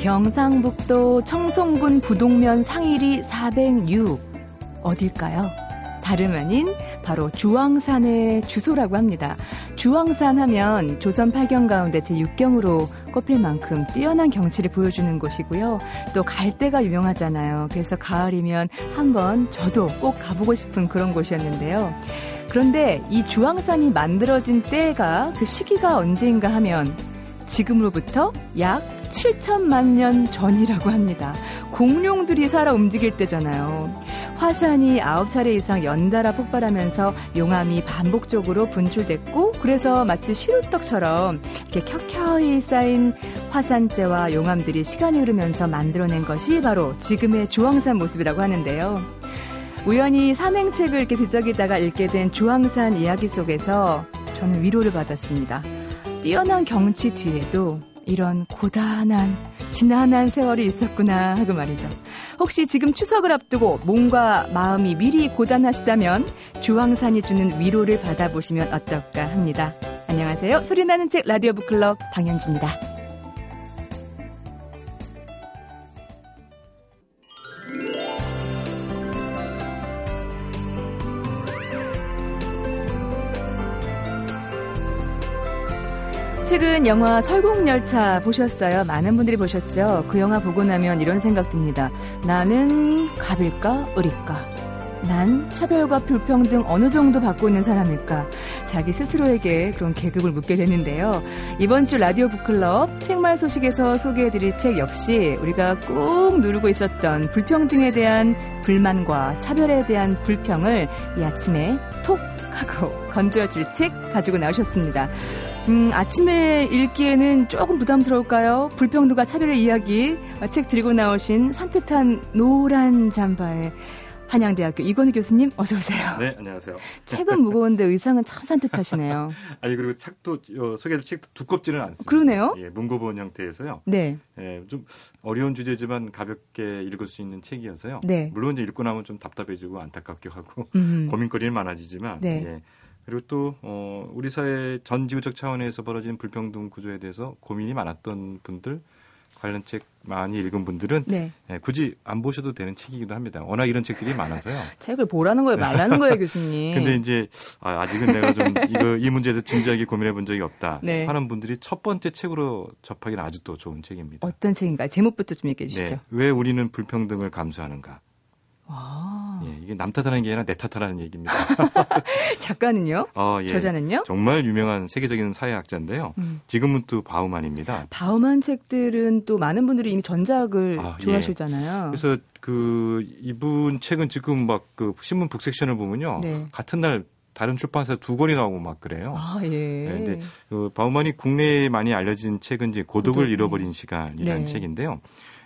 경상북도 청송군 부동면 상일이 406 어딜까요? 다름 아닌 바로 주황산의 주소라고 합니다. 주황산 하면 조선 8경 가운데 제6경으로 꼽힐 만큼 뛰어난 경치를 보여주는 곳이고요. 또 갈대가 유명하잖아요. 그래서 가을이면 한번 저도 꼭 가보고 싶은 그런 곳이었는데요. 그런데 이 주황산이 만들어진 때가 그 시기가 언제인가 하면 지금으로부터 약 7천만 년 전이라고 합니다. 공룡들이 살아 움직일 때잖아요. 화산이 9차례 이상 연달아 폭발하면서 용암이 반복적으로 분출됐고 그래서 마치 시루떡처럼 이렇게 켜켜이 쌓인 화산재와 용암들이 시간이 흐르면서 만들어낸 것이 바로 지금의 주황산 모습이라고 하는데요. 우연히 산행책을 이렇게 뒤적이다가 읽게 된 주황산 이야기 속에서 저는 위로를 받았습니다. 뛰어난 경치 뒤에도 이런 고단한 지난한 세월이 있었구나 하고 말이죠. 혹시 지금 추석을 앞두고 몸과 마음이 미리 고단하시다면 주황산이 주는 위로를 받아보시면 어떨까 합니다. 안녕하세요. 소리나는 책 라디오 북클럽 방현주입니다. 최근 영화 설국열차 보셨어요? 많은 분들이 보셨죠? 그 영화 보고 나면 이런 생각 듭니다. 나는 갑일까? 을일까? 난 차별과 불평등 어느 정도 받고 있는 사람일까? 자기 스스로에게 그런 계급을 묻게 되는데요. 이번 주 라디오 북클럽 책말 소식에서 소개해드릴 책 역시 우리가 꾹 누르고 있었던 불평등에 대한 불만과 차별에 대한 불평을 이 아침에 톡 하고 건드려줄 책 가지고 나오셨습니다. 음, 아침에 읽기에는 조금 부담스러울까요? 불평등과 차별의 이야기 책 들고 나오신 산뜻한 노란 잠바에 한양대학교 이건희 교수님 어서 오세요. 네, 안녕하세요. 책은 무거운데 의상은 참 산뜻하시네요. 아니 그리고 책도 어, 소개할 책도 두껍지는 않습니다. 그러네요. 예, 문고본 형태에서요. 네. 예, 좀 어려운 주제지만 가볍게 읽을 수 있는 책이어서요. 네. 물론 이제 읽고 나면 좀 답답해지고 안타깝게 하고 음. 고민거리는 많아지지만 네. 예. 그리고 또 어, 우리 사회 전 지구적 차원에서 벌어진 불평등 구조에 대해서 고민이 많았던 분들 관련 책 많이 읽은 분들은 네. 예, 굳이 안 보셔도 되는 책이기도 합니다. 워낙 이런 책들이 많아서요. 책을 보라는 거예요, 말라는 거예요, 교수님. 근데 이제 아, 아직은 내가 좀 이거 이 문제에 대해서 진지하게 고민해 본 적이 없다 네. 하는 분들이 첫 번째 책으로 접하기는 아주 또 좋은 책입니다. 어떤 책인가요? 제목부터 좀 얘기해 주시죠. 네, 왜 우리는 불평등을 감수하는가? 아. 예, 이게 남 탓하는 게 아니라 내 탓하라는 얘기입니다. 작가는요? 어, 예. 저자는요? 정말 유명한 세계적인 사회학자인데요. 음. 지금은 또 바우만입니다. 바우만 책들은 또 많은 분들이 이미 전작을 아, 예. 좋아하시잖아요. 그래서 그 이분 책은 지금 막 그 신문 북섹션을 보면요. 네. 같은 날 다른 출판사 두 권이 나오고 막 그래요. 아, 예. 네, 근데 그 바우만이 국내에 많이 알려진 책은 이제 고독을 고독, 잃어버린 시간이라는 네. 책인데요.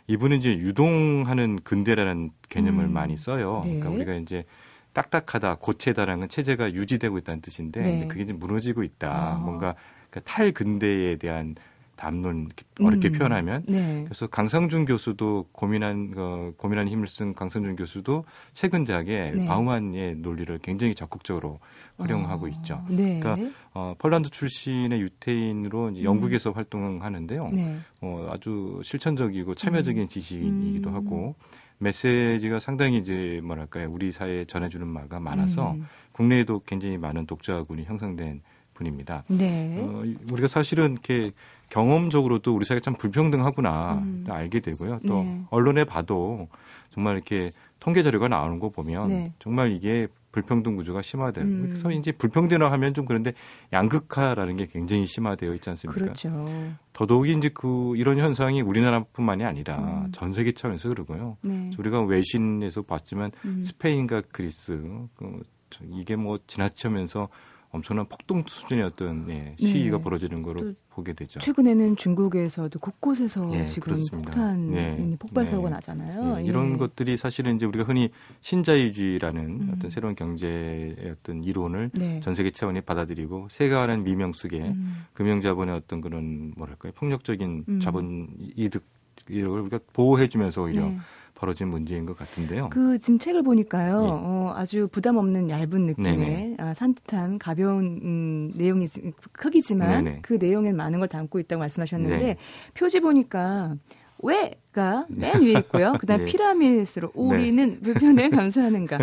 이분은 이제 유동하는 근대라는 개념을 음. 많이 써요. 네. 그러니까 우리가 이제 딱딱하다, 고체다라는 건 체제가 유지되고 있다는 뜻인데 네. 이제 그게 이제 무너지고 있다. 아. 뭔가 그 탈근대에 대한 담론 어렵게 음. 표현하면 네. 그래서 강상준 교수도 고민한 어, 고민한 힘을 쓴 강상준 교수도 최근작에 네. 바우만의 논리를 굉장히 적극적으로 활용하고 아, 있죠. 네. 그러니까 어, 폴란드 출신의 유태인으로 이제 영국에서 활동하는데요. 음. 네. 어, 아주 실천적이고 참여적인 지식인이기도 음. 하고 메시지가 상당히 이제 뭐랄까요 우리 사회에 전해주는 바가 많아서 음. 국내에도 굉장히 많은 독자군이 형성된 분입니다. 네. 어, 우리가 사실은 이렇게 경험적으로도 우리 사회가 참 불평등하구나 음. 알게 되고요. 또 네. 언론에 봐도 정말 이렇게 통계 자료가 나오는 거 보면 네. 정말 이게 불평등 구조가 심화되고 음. 그래서 이제 불평등이라고 하면 좀 그런데 양극화라는 게 굉장히 심화되어 있지 않습니까? 그렇죠. 더더욱이 이제 그 이런 현상이 우리나라뿐만이 아니라 음. 전 세계 차원에서 그러고요. 네. 우리가 외신에서 봤지만 음. 스페인과 그리스 그, 저, 이게 뭐 지나치면서 엄청난 폭동 수준의 어떤 예, 시위가 네. 벌어지는 거로 또 보게 되죠. 최근에는 중국에서도 곳곳에서 예, 지금 그렇습니다. 폭탄 네, 폭발 네. 사고가 나잖아요. 예, 이런 예. 것들이 사실은 이제 우리가 흔히 신자유주의라는 음. 어떤 새로운 경제의 어떤 이론을 네. 전 세계 차원에 받아들이고 세가하는 미명 속에 음. 금융자본의 어떤 그런 뭐랄까요 폭력적인 음. 자본 이득 이걸 우리가 보호해주면서 오히려 네. 벌어진 문제인 것 같은데요. 그 지금 책을 보니까요, 예. 어, 아주 부담 없는 얇은 느낌의. 아, 산뜻한 가벼운 음, 내용이 크기지만 네네. 그 내용엔 많은 걸 담고 있다고 말씀하셨는데 네. 표지 보니까 왜가 맨 위에 있고요. 그다음 예. 피라미드로 우리는 네. 불평등을 감수하는가.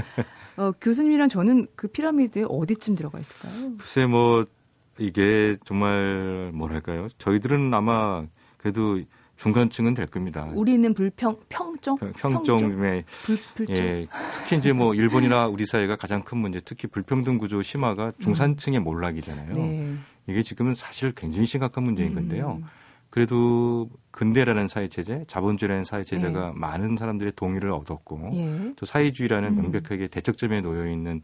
어, 교수님이랑 저는 그 피라미드에 어디쯤 들어가 있을까요? 글쎄 뭐 이게 정말 뭐랄까요? 저희들은 아마 그래도 중간층은 될 겁니다. 우리는 불평 평정 평정의 불, 예, 특히 이제 뭐 일본이나 우리 사회가 가장 큰 문제, 특히 불평등 구조 심화가 중산층의 몰락이잖아요. 네. 이게 지금은 사실 굉장히 심각한 문제인 건데요. 음. 그래도 근대라는 사회 체제, 자본주의라는 사회 체제가 네. 많은 사람들의 동의를 얻었고 예. 또 사회주의라는 음. 명백하게 대척점에 놓여 있는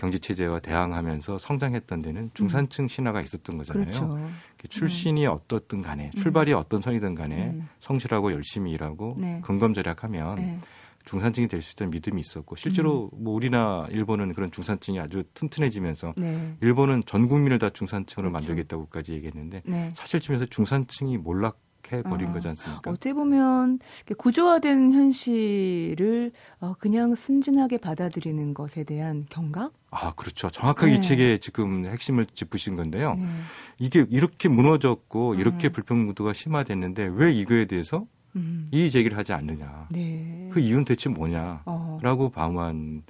경제 체제와 대항하면서 성장했던 데는 중산층 신화가 있었던 거잖아요. 그렇죠. 출신이 음. 어떻든 간에 출발이 음. 어떤 선이든 간에 음. 성실하고 열심히 일하고 네. 근검 절약하면 네. 중산층이 될 수 있다는 믿음이 있었고 실제로 음. 뭐 우리나 일본은 그런 중산층이 아주 튼튼해지면서 네. 일본은 전 국민을 다 중산층으로 그렇죠. 만들겠다고까지 얘기했는데 네. 사실 쯤에서 중산층이 몰락 해버린 아, 거지 않습니까? 어떻게 보면 구조화된 현실을 어, 그냥 순진하게 받아들이는 것에 대한 경각? 아, 그렇죠. 정확하게 네. 이 책의 지금 핵심을 짚으신 건데요. 네. 이게 이렇게 무너졌고 이렇게 네. 불평등도가 심화됐는데 왜 이거에 대해서 음. 이의 제기를 하지 않느냐. 네. 그 이유는 대체 뭐냐라고 어. 방한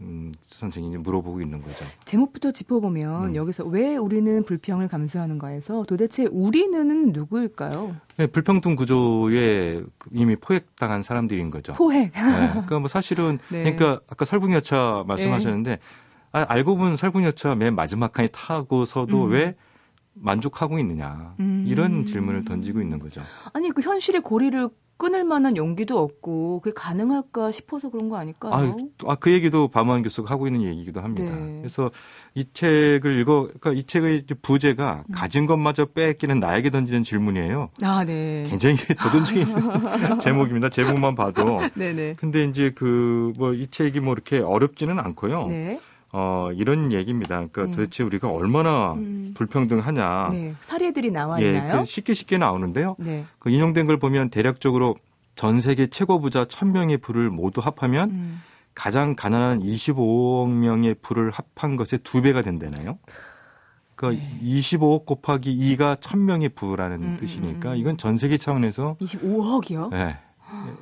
음, 선생님이 물어보고 있는 거죠. 제목부터 짚어보면 음. 여기서 왜 우리는 불평을 감수하는가에서 도대체 우리는 누구일까요? 네, 불평등 구조에 이미 포획당한 사람들인 거죠. 포획. 네, 그러니까 뭐 사실은 네. 그러니까 아까 설국열차 말씀하셨는데 네. 아, 알고 보면 설국열차 맨 마지막 칸에 타고서도 음. 왜 만족하고 있느냐 음. 이런 질문을 던지고 있는 거죠. 아니 그 현실의 고리를 끊을 만한 용기도 없고 그게 가능할까 싶어서 그런 거 아닐까요? 아, 아, 그 얘기도 밤원 교수가 하고 있는 얘기기도 합니다. 네. 그래서 이 책을 읽어, 그러니까 이 책의 부제가 음. 가진 것마저 뺏기는 나에게 던지는 질문이에요. 아, 네. 굉장히 도전적인 제목입니다. 제목만 봐도. 네네. 근데 이제 그 뭐 이 책이 뭐 이렇게 어렵지는 않고요. 네. 어, 이런 얘기입니다. 그러니까 네. 도대체 우리가 얼마나 음. 불평등하냐. 네. 사례들이 나와 예, 있나요? 그 쉽게 쉽게 나오는데요. 네. 그 인용된 걸 보면 대략적으로 전 세계 최고 부자 1000명의 부를 모두 합하면 음. 가장 가난한 25억 명의 부를 합한 것의 두 배가 된다나요? 그러니까 네. 25억 곱하기 2가 1000명의 부라는 음, 음, 뜻이니까 음. 이건 전 세계 차원에서 25억이요? 네.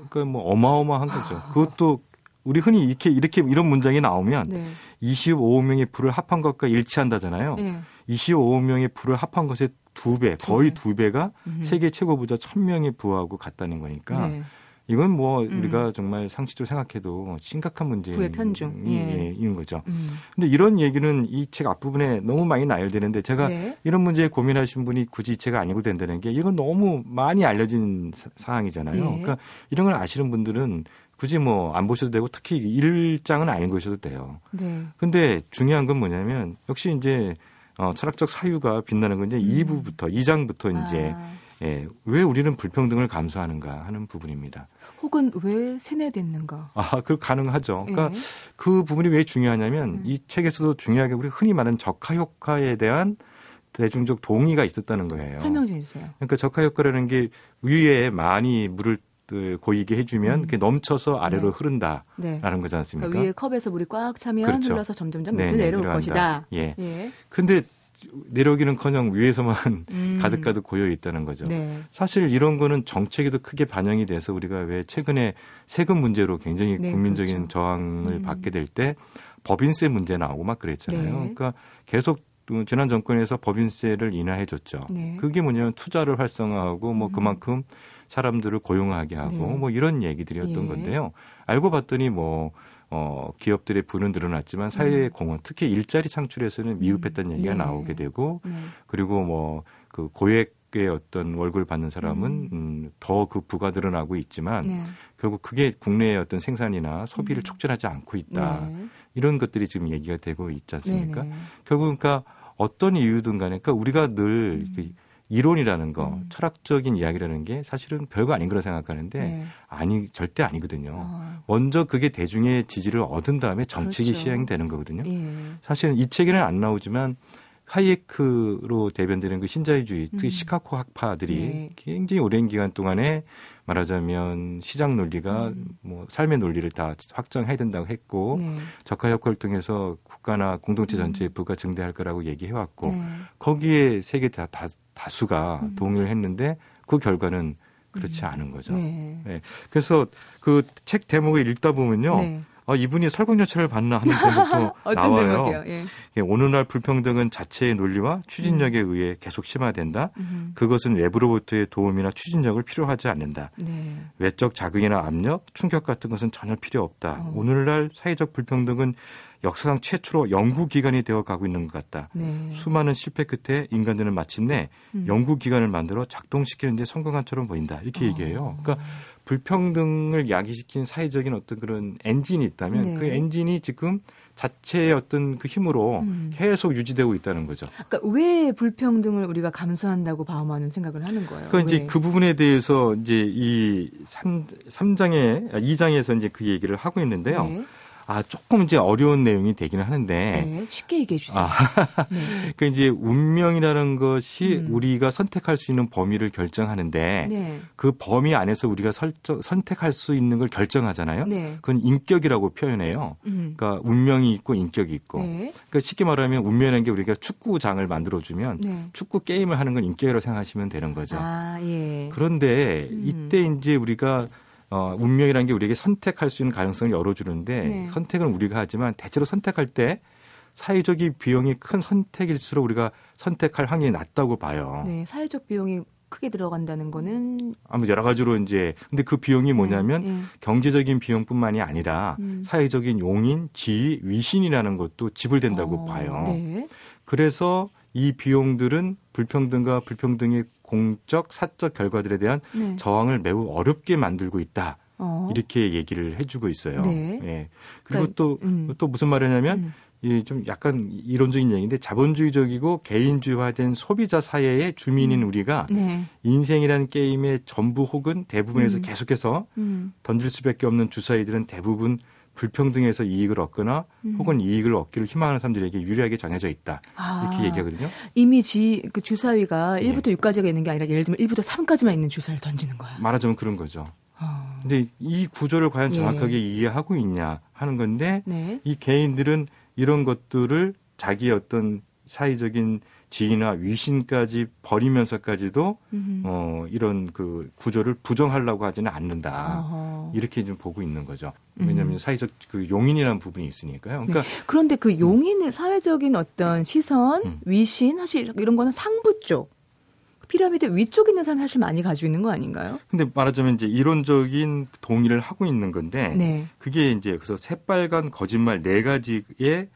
그러니까 뭐 어마어마한 거죠. 그것도 우리 흔히 이렇게 이렇게 이런 문장이 나오면 네. 25명의 불을 합한 것과 일치한다잖아요. 네. 25명의 불을 합한 것의 두 배, 거의 두 배가 음. 세계 최고 부자 1000명의 부하고 같다는 거니까 네. 이건 뭐 음. 우리가 정말 상식적으로 생각해도 심각한 문제인 부의 편중 예. 인 거죠. 음. 근데 이런 얘기는 이 책 앞부분에 너무 많이 나열되는데 제가 네. 이런 문제에 고민하신 분이 굳이 이 책을 안 읽어도 된다는 게 이건 너무 많이 알려진 사, 상황이잖아요. 네. 그러니까 이런 걸 아시는 분들은 굳이 뭐 안 보셔도 되고 특히 일장은 안 읽으셔도 돼요. 네. 근데 중요한 건 뭐냐면 역시 이제 어, 철학적 사유가 빛나는 건 이제 음. 2부부터 2장부터 이제 아. 예, 왜 우리는 불평등을 감수하는가 하는 부분입니다. 혹은 왜 세뇌됐는가? 아, 그 가능하죠. 그러니까 예. 그 부분이 왜 중요하냐면 음. 이 책에서도 중요하게 우리 흔히 말하는 적화 효과에 대한 대중적 동의가 있었다는 거예요. 설명 좀 해주세요. 그러니까 적화 효과라는 게 위에 많이 물을 그 고이게 해주면 음. 넘쳐서 아래로 네. 흐른다라는 네. 거지 않습니까? 그러니까 위에 컵에서 물이 꽉 차면 그렇죠. 흘러서 점점점 밑으로 내려올 내려간다. 것이다. 예. 예. 근데 내려오기는커녕 위에서만 음. 가득가득 고여 있다는 거죠. 네. 사실 이런 거는 정책에도 크게 반영이 돼서 우리가 왜 최근에 세금 문제로 굉장히 네, 국민적인 그렇죠. 저항을 음. 받게 될 때 법인세 문제 나오고 막 그랬잖아요. 네. 그러니까 계속 지난 정권에서 법인세를 인하해 줬죠. 네. 그게 뭐냐면 투자를 활성화하고 뭐 음. 그만큼 사람들을 고용하게 하고 네. 뭐 이런 얘기들이었던 예. 건데요. 알고 봤더니 뭐 어, 기업들의 부는 늘어났지만 사회의 음. 공헌, 특히 일자리 창출에서는 미흡했다는 음. 얘기가 네. 나오게 되고, 네. 그리고 뭐, 그 고액 의 어떤 월급을 받는 사람은, 음, 음 더 그 부가 늘어나고 있지만, 네. 결국 그게 국내의 어떤 생산이나 소비를 음. 촉진하지 않고 있다. 네. 이런 것들이 지금 얘기가 되고 있지 않습니까? 네, 네. 결국 그러니까 어떤 이유든 간에, 그러니까 우리가 늘 음. 이론이라는 거, 음. 철학적인 이야기라는 게 사실은 별거 아닌 거라 생각하는데 네. 아니 절대 아니거든요. 어. 먼저 그게 대중의 지지를 얻은 다음에 정책이 그렇죠. 시행되는 거거든요. 예. 사실은 이 책에는 안 나오지만 하이에크로 대변되는 그 신자유주의, 특히 음. 시카고 학파들이 네. 굉장히 오랜 기간 동안에 말하자면 시장 논리가 음. 뭐 삶의 논리를 다 확정해야 된다고 했고 네. 적화 효과를 통해서 국가나 공동체 전체의 음. 부가 증대할 거라고 얘기해 왔고 네. 거기에 세계 다, 다 다수가 음. 동의를 했는데 그 결과는 그렇지 음. 않은 거죠. 네. 네. 그래서 그 책 대목을 읽다 보면요. 네. 아, 이분이 설국열차를 봤나 하는 제목도 나와요. 예. 예. 오늘날 불평등은 자체의 논리와 추진력에 음. 의해 계속 심화된다. 음. 그것은 외부로부터의 도움이나 추진력을 필요하지 않는다. 네. 외적 자극이나 압력, 충격 같은 것은 전혀 필요 없다. 어. 오늘날 사회적 불평등은 역사상 최초로 연구기관이 되어 가고 있는 것 같다. 네. 수많은 실패 끝에 인간들은 마침내 음. 연구기관을 만들어 작동시키는 데 성공한 처럼 보인다. 이렇게 어. 얘기해요. 그러니까 불평등을 야기시킨 사회적인 어떤 그런 엔진이 있다면 네. 그 엔진이 지금 자체의 어떤 그 힘으로 음. 계속 유지되고 있다는 거죠. 그러니까 왜 불평등을 우리가 감수한다고 바우만은 생각을 하는 거예요? 그러니까 이제 그 부분에 대해서 이제 이 3, 3장에 2장에서 이제 그 얘기를 하고 있는데요. 네. 아, 조금 이제 어려운 내용이 되기는 하는데. 네, 쉽게 얘기해 주세요. 아, 네. 그 이제 운명이라는 것이 음. 우리가 선택할 수 있는 범위를 결정하는데 네. 그 범위 안에서 우리가 설정, 선택할 수 있는 걸 결정하잖아요. 네. 그건 인격이라고 표현해요. 음. 그러니까 운명이 있고 인격이 있고. 네. 그러니까 쉽게 말하면 운명이라는 게 우리가 축구장을 만들어주면 네. 축구 게임을 하는 건 인격이라고 생각하시면 되는 거죠. 아, 예. 그런데 음. 이때 이제 우리가 어, 운명이라는 게 우리에게 선택할 수 있는 가능성을 열어주는데 네. 선택은 우리가 하지만 대체로 선택할 때 사회적인 비용이 큰 선택일수록 우리가 선택할 확률이 낮다고 봐요. 네, 사회적 비용이 크게 들어간다는 거는 아무 여러 가지로 이제 근데 그 비용이 네, 뭐냐면 네, 네. 경제적인 비용뿐만이 아니라 음. 사회적인 용인, 지위, 위신이라는 것도 지불된다고 어, 봐요. 네. 그래서 이 비용들은 불평등과 불평등의 공적 사적 결과들에 대한 네. 저항을 매우 어렵게 만들고 있다. 어. 이렇게 얘기를 해주고 있어요. 네. 예. 그리고 그러니까, 또, 음. 또 무슨 말이냐면 음. 이좀 약간 이론적인 얘기인데 자본주의적이고 개인주의화된 소비자 사회의 주민인 음. 우리가 네. 인생이라는 게임의 전부 혹은 대부분에서 음. 계속해서 음. 던질 수밖에 없는 주사위들은 대부분 불평등에서 이익을 얻거나 음. 혹은 이익을 얻기를 희망하는 사람들에게 유리하게 정해져 있다. 아, 이렇게 얘기하거든요. 이미 지, 그 주사위가 예. 1부터 6까지가 있는 게 아니라 예를 들면 1부터 3까지만 있는 주사를 던지는 거야. 말하자면 그런 거죠. 어. 근데 이 구조를 과연 예. 정확하게 예. 이해하고 있냐 하는 건데 네. 이 개인들은 이런 것들을 자기의 어떤 사회적인 지위나 위신까지 버리면서까지도 음흠. 어 이런 그 구조를 부정하려고 하지는 않는다. 어허. 이렇게 좀 보고 있는 거죠. 왜냐하면 음. 사회적 그 용인이라는 부분이 있으니까요. 그러니까 네. 그런데 그 용인의 사회적인 어떤 시선, 음. 위신 사실 이런 거는 상부 쪽. 피라미드 위쪽에 있는 사람 사실 많이 가지고 있는 거 아닌가요? 근데 말하자면 이제 이론적인 동의를 하고 있는 건데 네. 그게 이제 그래서 새빨간 거짓말 네 가지의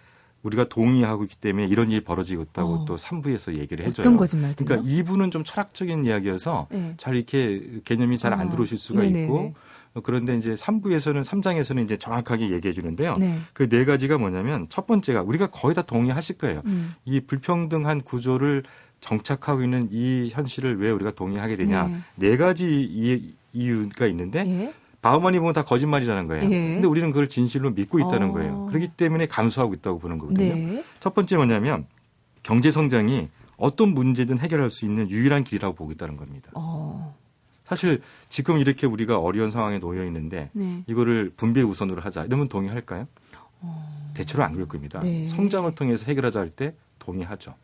우리가 동의하고 있기 때문에 이런 일이 벌어지고 있다고 어. 또 3부에서 얘기를 해줘요. 어떤 거짓말 그러니까 2부는 좀 철학적인 이야기여서 네. 잘 이렇게 개념이 잘안 아. 들어오실 수가 네네네. 있고 그런데 이제 3부에서는 3장에서는 이제 정확하게 얘기해 주는데요. 네. 그네 가지가 뭐냐면 첫 번째가 우리가 거의 다 동의하실 거예요. 음. 이 불평등한 구조를 정착하고 있는 이 현실을 왜 우리가 동의하게 되냐. 네, 네 가지 이유가 있는데 예? 바우만이 보면 다 거짓말이라는 거예요. 예. 근데 우리는 그걸 진실로 믿고 있다는 어. 거예요. 그렇기 때문에 감수하고 있다고 보는 거거든요. 네. 첫 번째 뭐냐면 경제 성장이 어떤 문제든 해결할 수 있는 유일한 길이라고 보고 있다는 겁니다. 어. 사실 지금 이렇게 우리가 어려운 상황에 놓여 있는데 네. 이거를 분배 우선으로 하자 이러면 동의할까요? 어. 대체로 안 그럴 겁니다. 네. 성장을 통해서 해결하자 할 때 동의하죠.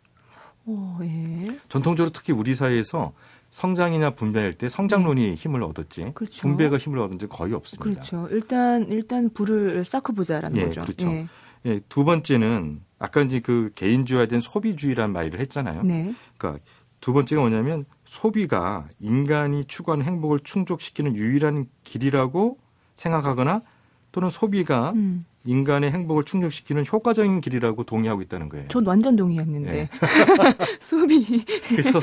어, 예. 전통적으로 특히 우리 사회에서 성장이냐 분배할 때 성장론이 네. 힘을 얻었지 그렇죠. 분배가 힘을 얻은 적 거의 없습니다. 그렇죠. 일단 일단 불을 쌓고 보자라는 예, 거죠. 그렇죠. 예. 예, 두 번째는 아까 이제 그 개인주의화된 소비주의라는 말을 했잖아요. 네. 그러니까 두 번째가 뭐냐면 소비가 인간이 추구하는 행복을 충족시키는 유일한 길이라고 생각하거나 또는 소비가 음. 인간의 행복을 충족시키는 효과적인 길이라고 동의하고 있다는 거예요. 전 완전 동의했는데 네. 소비. 그래서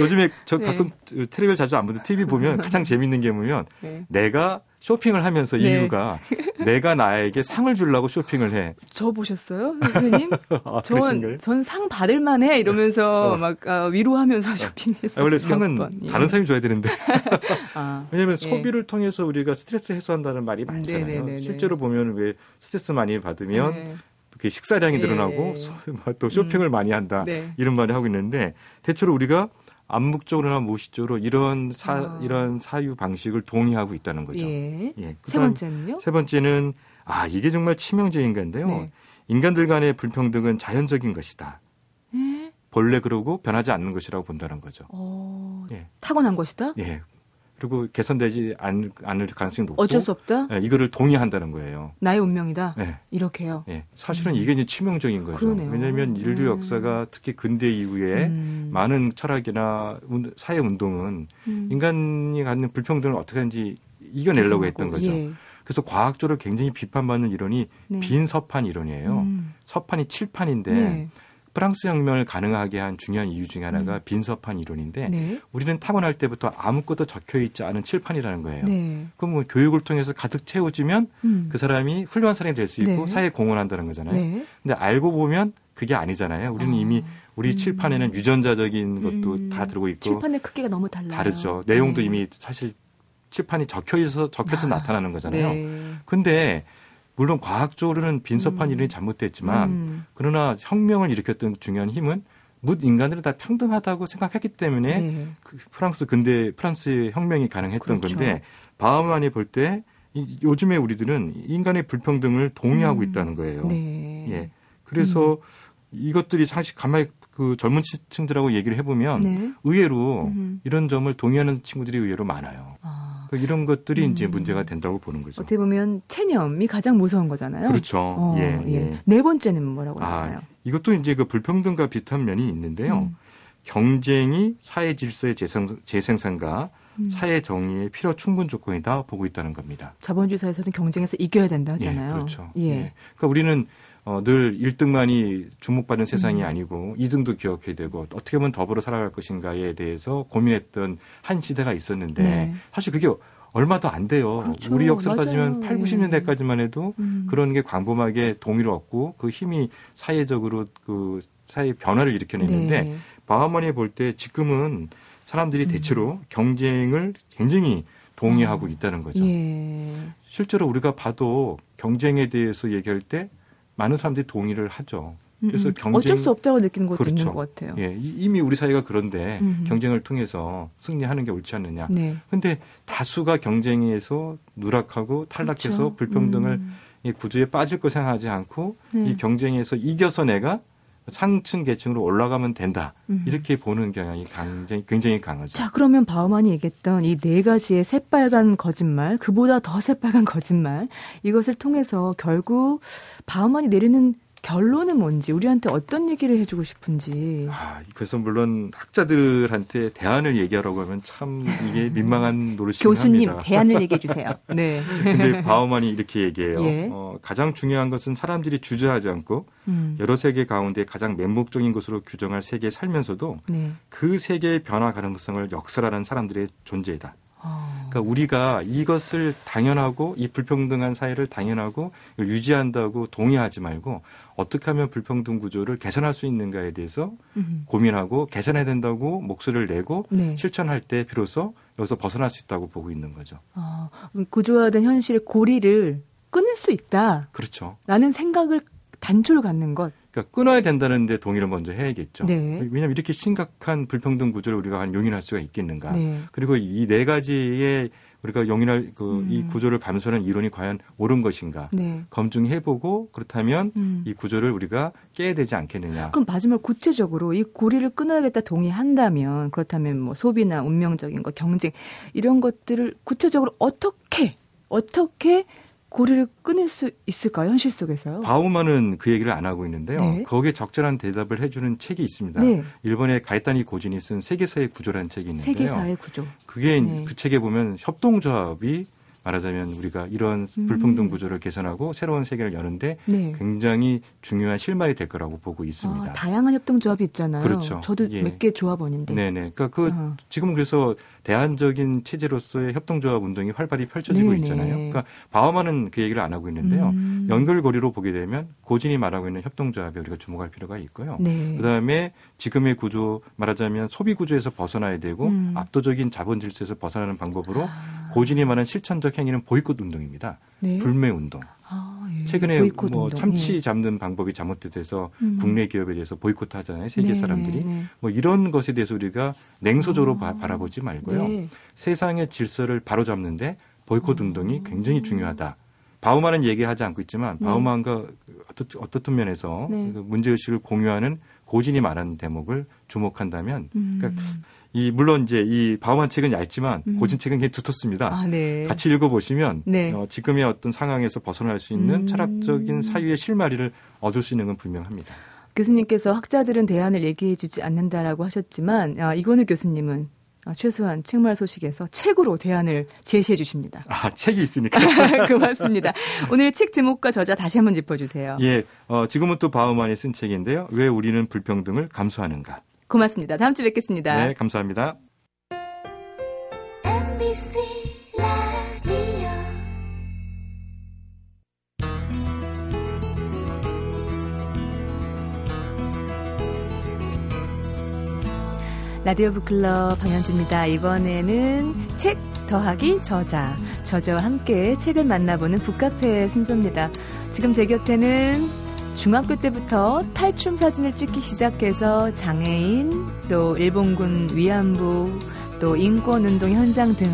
요즘에 저 네. 가끔 네. 텔레비를 자주 안 보는데 TV 보면 가장 재밌는 게 뭐면 네. 내가 쇼핑을 하면서 네. 이유가 내가 나에게 상을 주려고 쇼핑을 해. 저 보셨어요, 선생님? 아, 전상 받을 만해 이러면서 어. 막 아, 위로하면서 어. 쇼핑했어요. 아, 원래 상은 번. 예. 다른 사람이 줘야 되는데. 아, 왜냐하면 예. 소비를 통해서 우리가 스트레스 해소한다는 말이 많잖아요. 네네네네. 실제로 보면 왜 스트레스 많이 받으면 네. 이렇게 식사량이 네. 늘어나고 또 쇼핑을 음. 많이 한다 네. 이런 말을 하고 있는데 대체로 우리가 암묵 적으로나 무의식적으로 이런 사 아. 이런 사유 방식을 동의하고 있다는 거죠. 예. 예. 세 번째는요? 세 번째는 아 이게 정말 치명적인 건데요. 네. 인간들 간의 불평등은 자연적인 것이다. 예? 본래 그러고 변하지 않는 것이라고 본다는 거죠. 어... 예. 타고난 것이다? 예. 그리고 개선되지 않, 않을 가능성이 높고 어쩔 수 없다. 네, 이거를 동의한다는 거예요. 나의 운명이다. 네. 이렇게요. 네. 사실은 음. 이게 이제 치명적인 거죠. 그러네요. 왜냐하면 인류 음. 역사가 특히 근대 이후에 음. 많은 철학이나 사회 운동은 음. 인간이 갖는 불평등을 어떻게 하는지 이겨내려고 했던 거죠. 예. 그래서 과학적으로 굉장히 비판받는 이론이 네. 빈 서판 이론이에요. 음. 서판이 칠판인데 네. 프랑스 혁명을 가능하게 한 중요한 이유 중에 하나가 음. 빈서판 이론인데 네. 우리는 타고날 때부터 아무것도 적혀 있지 않은 칠판이라는 거예요. 네. 그럼 뭐 교육을 통해서 가득 채워주면 음. 그 사람이 훌륭한 사람이 될 수 있고 네. 사회에 공헌한다는 거잖아요. 네. 근데 알고 보면 그게 아니잖아요. 우리는 아. 이미 우리 음. 칠판에는 유전자적인 것도 음. 다 들고 있고 칠판의 크기가 너무 달라요. 다르죠. 내용도 네. 이미 사실 칠판이 적혀 있어 적혀서 아. 나타나는 거잖아요. 네. 근데 물론 과학적으로는 빈서판 음. 이론이 잘못됐지만 음. 그러나 혁명을 일으켰던 중요한 힘은 묻 인간들은 다 평등하다고 생각했기 때문에 네. 그 프랑스 근대 프랑스의 혁명이 가능했던 그렇죠. 건데 바흐만이 볼 때 요즘에 우리들은 인간의 불평등을 동의하고 음. 있다는 거예요. 네. 예. 그래서 음. 이것들이 사실 가만히 그 젊은 층들하고 얘기를 해보면 네. 의외로 음. 이런 점을 동의하는 친구들이 의외로 많아요. 아. 그 이런 것들이 음. 이제 문제가 된다고 보는 거죠. 어떻게 보면 체념이 가장 무서운 거잖아요. 그렇죠. 어, 예, 예, 예. 네 번째는 뭐라고 할까요? 아, 이것도 이제 그 불평등과 비슷한 면이 있는데요. 음. 경쟁이 사회 질서의 재생, 재생산과 음. 사회 정의의 필요 충분 조건이다 보고 있다는 겁니다. 자본주의 사회에서는 경쟁에서 이겨야 된다 하잖아요. 예, 그렇죠. 예. 예. 그러니까 우리는 어, 늘 1등만이 주목받는 세상이 음. 아니고 2등도 기억해야 되고 어떻게 하면 더불어 살아갈 것인가에 대해서 고민했던 한 시대가 있었는데 네. 사실 그게 얼마도 안 돼요. 그렇죠. 우리 역사를 따지면 8, 90년대까지만 해도 음. 그런 게 광범하게 동의를 얻고 그 힘이 사회적으로 그 사회 변화를 일으켜냈는데 네. 바하머니 볼 때 지금은 사람들이 음. 대체로 경쟁을 굉장히 동의하고 어. 있다는 거죠. 예. 실제로 우리가 봐도 경쟁에 대해서 얘기할 때 많은 사람들이 동의를 하죠. 그래서 음, 경쟁 어쩔 수 없다고 느끼는 것도 그렇죠. 있는 것 같아요. 예, 이미 우리 사회가 그런데 음. 경쟁을 통해서 승리하는 게 옳지 않느냐. 네. 근데 다수가 경쟁에서 누락하고 탈락해서 그렇죠. 불평등을 음. 이 구조에 빠질 거 생각하지 않고 네. 이 경쟁에서 이겨서 내가 상층 계층으로 올라가면 된다. 음. 이렇게 보는 경향이 굉장히, 굉장히 강하죠. 자, 그러면 바우만이 얘기했던 이 네 가지의 새빨간 거짓말, 그보다 더 새빨간 거짓말, 이것을 통해서 결국 바우만이 내리는 결론은 뭔지 우리한테 어떤 얘기를 해주고 싶은지. 아, 그래서 물론 학자들한테 대안을 얘기하라고 하면 참 이게 민망한 노릇이긴 교수님 합니다. 대안을 얘기해 주세요. 네. 근데 바우만이 이렇게 얘기해요. 예. 어, 가장 중요한 것은 사람들이 주저하지 않고 음. 여러 세계 가운데 가장 맹목적인 것으로 규정할 세계에 살면서도 네. 그 세계의 변화 가능성을 역설하는 사람들의 존재이다. 그러니까 우리가 이것을 당연하고 이 불평등한 사회를 당연하고 유지한다고 동의하지 말고 어떻게 하면 불평등 구조를 개선할 수 있는가에 대해서 음. 고민하고 개선해야 된다고 목소리를 내고 네. 실천할 때 비로소 여기서 벗어날 수 있다고 보고 있는 거죠. 어, 구조화된 현실의 고리를 끊을 수 있다. 그렇죠. 라는 생각을 단초를 갖는 것. 그러니까 끊어야 된다는데 동의를 먼저 해야겠죠. 네. 왜냐하면 이렇게 심각한 불평등 구조를 우리가 용인할 수가 있겠는가. 네. 그리고 이 네 가지의 우리가 용인할 그이 음. 구조를 감수하는 이론이 과연 옳은 것인가 네. 검증해보고 그렇다면 음. 이 구조를 우리가 깨야 되지 않겠느냐. 그럼 마지막 구체적으로 이 고리를 끊어야겠다 동의한다면 그렇다면 뭐 소비나 운명적인 거 경쟁 이런 것들을 구체적으로 어떻게 어떻게 고리를 끊을 수 있을까요? 현실 속에서요? 바우만은 그 얘기를 안 하고 있는데요. 네. 거기에 적절한 대답을 해주는 책이 있습니다. 네. 일본의 가이타니 고진이 쓴 세계사의 구조라는 책이 있는데요. 세계사의 구조. 그게 네. 그 책에 보면 협동조합이 말하자면 우리가 이런 음. 불평등 구조를 개선하고 새로운 세계를 여는데 네. 굉장히 중요한 실마리 될 거라고 보고 있습니다. 아, 다양한 협동 조합이 있잖아요. 그렇죠. 저도 예. 몇개 조합원인데. 네네. 그러니까 그 어. 지금은 그래서 대안적인 체제로서의 협동조합 운동이 활발히 펼쳐지고 네네. 있잖아요. 그러니까 바우만은 그 얘기를 안 하고 있는데요. 음. 연결고리로 보게 되면 고진이 말하고 있는 협동조합에 우리가 주목할 필요가 있고요. 네. 그다음에 지금의 구조 말하자면 소비 구조에서 벗어나야 되고 음. 압도적인 자본 질서에서 벗어나는 방법으로 아. 고진이 말하는 실천적 행위는 보이콧 운동입니다. 네. 불매 운동. 아, 예. 최근에 뭐 운동. 참치 예. 잡는 방법이 잘못돼서 음. 국내 기업에 대해서 보이콧 하잖아요. 세계 네, 사람들이. 네. 뭐 이런 것에 대해서 우리가 냉소적으로 아. 바라보지 말고요. 네. 세상의 질서를 바로잡는데 보이콧 음. 운동이 굉장히 중요하다. 바우만은 얘기하지 않고 있지만 네. 바우만과 어떻든 면에서 네. 그 문제의식을 공유하는 고진이 말하는 대목을 주목한다면 음. 그러니까 이 물론 이제 이 바우만 책은 얇지만 음. 고진 책은 굉장히 두텁습니다. 아, 네. 같이 읽어 보시면 네. 어, 지금의 어떤 상황에서 벗어날 수 있는 음. 철학적인 사유의 실마리를 얻을 수 있는 건 분명합니다. 교수님께서 학자들은 대안을 얘기해주지 않는다라고 하셨지만 아, 이건우 교수님은 아, 최소한 책말 소식에서 책으로 대안을 제시해 주십니다. 아, 책이 있으니까. 고맙습니다. 오늘 책 제목과 저자 다시 한번 짚어주세요. 예, 어, 지금은 또 바우만이 쓴 책인데요. 왜 우리는 불평등을 감수하는가. 고맙습니다. 다음 주 뵙겠습니다. 네, 감사합니다. 라디오 북클럽 방현주입니다. 이번에는 책 더하기 저자, 저자와 함께 책을 만나보는 북카페 순서입니다. 지금 제 곁에는 중학교 때부터 탈춤 사진을 찍기 시작해서 장애인, 또 일본군 위안부, 또 인권운동 현장 등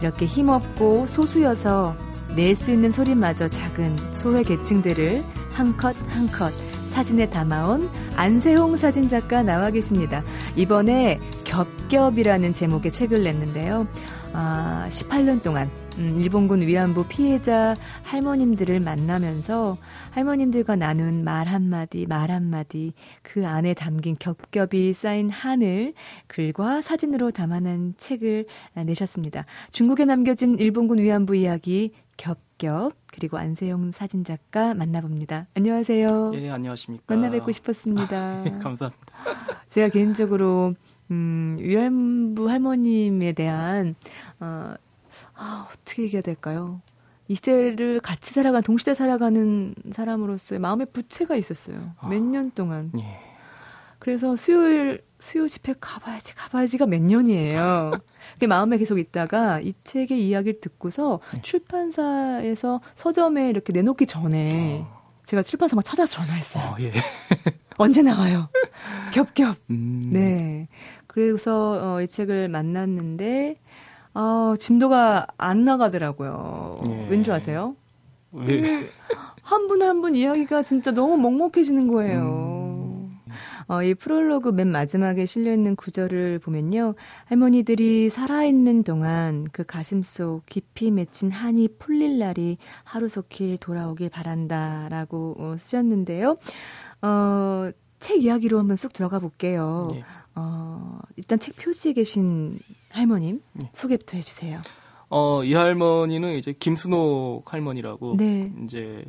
이렇게 힘없고 소수여서 낼 수 있는 소리마저 작은 소외 계층들을 한컷 한컷 사진에 담아온 안세홍 사진작가 나와 계십니다. 이번에 겹겹이라는 제목의 책을 냈는데요. 아, 18년 동안 음, 일본군 위안부 피해자 할머님들을 만나면서 할머님들과 나눈 말 한마디, 말 한마디, 그 안에 담긴 겹겹이 쌓인 하늘, 글과 사진으로 담아낸 책을 내셨습니다. 중국에 남겨진 일본군 위안부 이야기 겹겹, 그리고 안세영 사진작가 만나봅니다. 안녕하세요. 예, 안녕하십니까. 만나 뵙고 싶었습니다. 예, 감사합니다. 제가 개인적으로 음, 위안부 할머님에 대한 어, 아, 어떻게 얘기해야 될까요? 이 세를 같이 살아간 동시대 살아가는 사람으로서의 마음의 부채가 있었어요. 아, 몇년 동안. 예. 그래서 수요일 수요 집회 가봐야지 가봐야지가 몇 년이에요. 그 마음에 계속 있다가 이 책의 이야기를 듣고서 네. 출판사에서 서점에 이렇게 내놓기 전에 어. 제가 출판사 막 찾아서 전화했어요. 어, 예. 언제 나와요? 겹겹. 음. 네. 그래서 어, 이 책을 만났는데 어, 진도가 안 나가더라고요. 예. 왠줄 아세요? 왜? 한분 한분 한 분 이야기가 진짜 너무 먹먹해지는 거예요. 음. 어, 이 프롤로그 맨 마지막에 실려있는 구절을 보면요. 할머니들이 살아있는 동안 그 가슴 속 깊이 맺힌 한이 풀릴 날이 하루속히 돌아오길 바란다 라고 어, 쓰셨는데요. 어, 책 이야기로 한번 쑥 들어가 볼게요. 네. 어, 일단 책 표지에 계신 할머님 네. 소개부터 해주세요. 어, 이 할머니는 이제 김순옥 할머니라고 네. 이제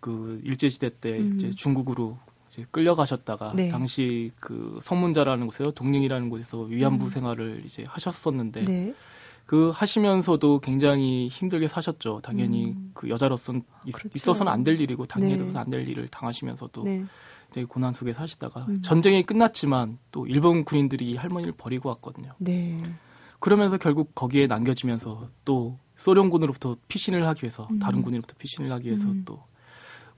그 일제 시대 때 음. 이제 중국으로 이제 끌려가셨다가 네. 당시 그 성문자라는 곳에요 동릉이라는 곳에서 위안부 음. 생활을 이제 하셨었는데 네. 그 하시면서도 굉장히 힘들게 사셨죠. 당연히 음. 그 여자로서는 그렇죠. 있어서는 안 될 일이고 당연히 네. 안될 일을 당하시면서도 네. 되게 고난 속에 사시다가 음. 전쟁이 끝났지만 또 일본 군인들이 할머니를 버리고 왔거든요. 네. 그러면서 결국 거기에 남겨지면서 또 소련군으로부터 피신을 하기 위해서 음. 다른 군인으로부터 피신을 하기 위해서 음. 또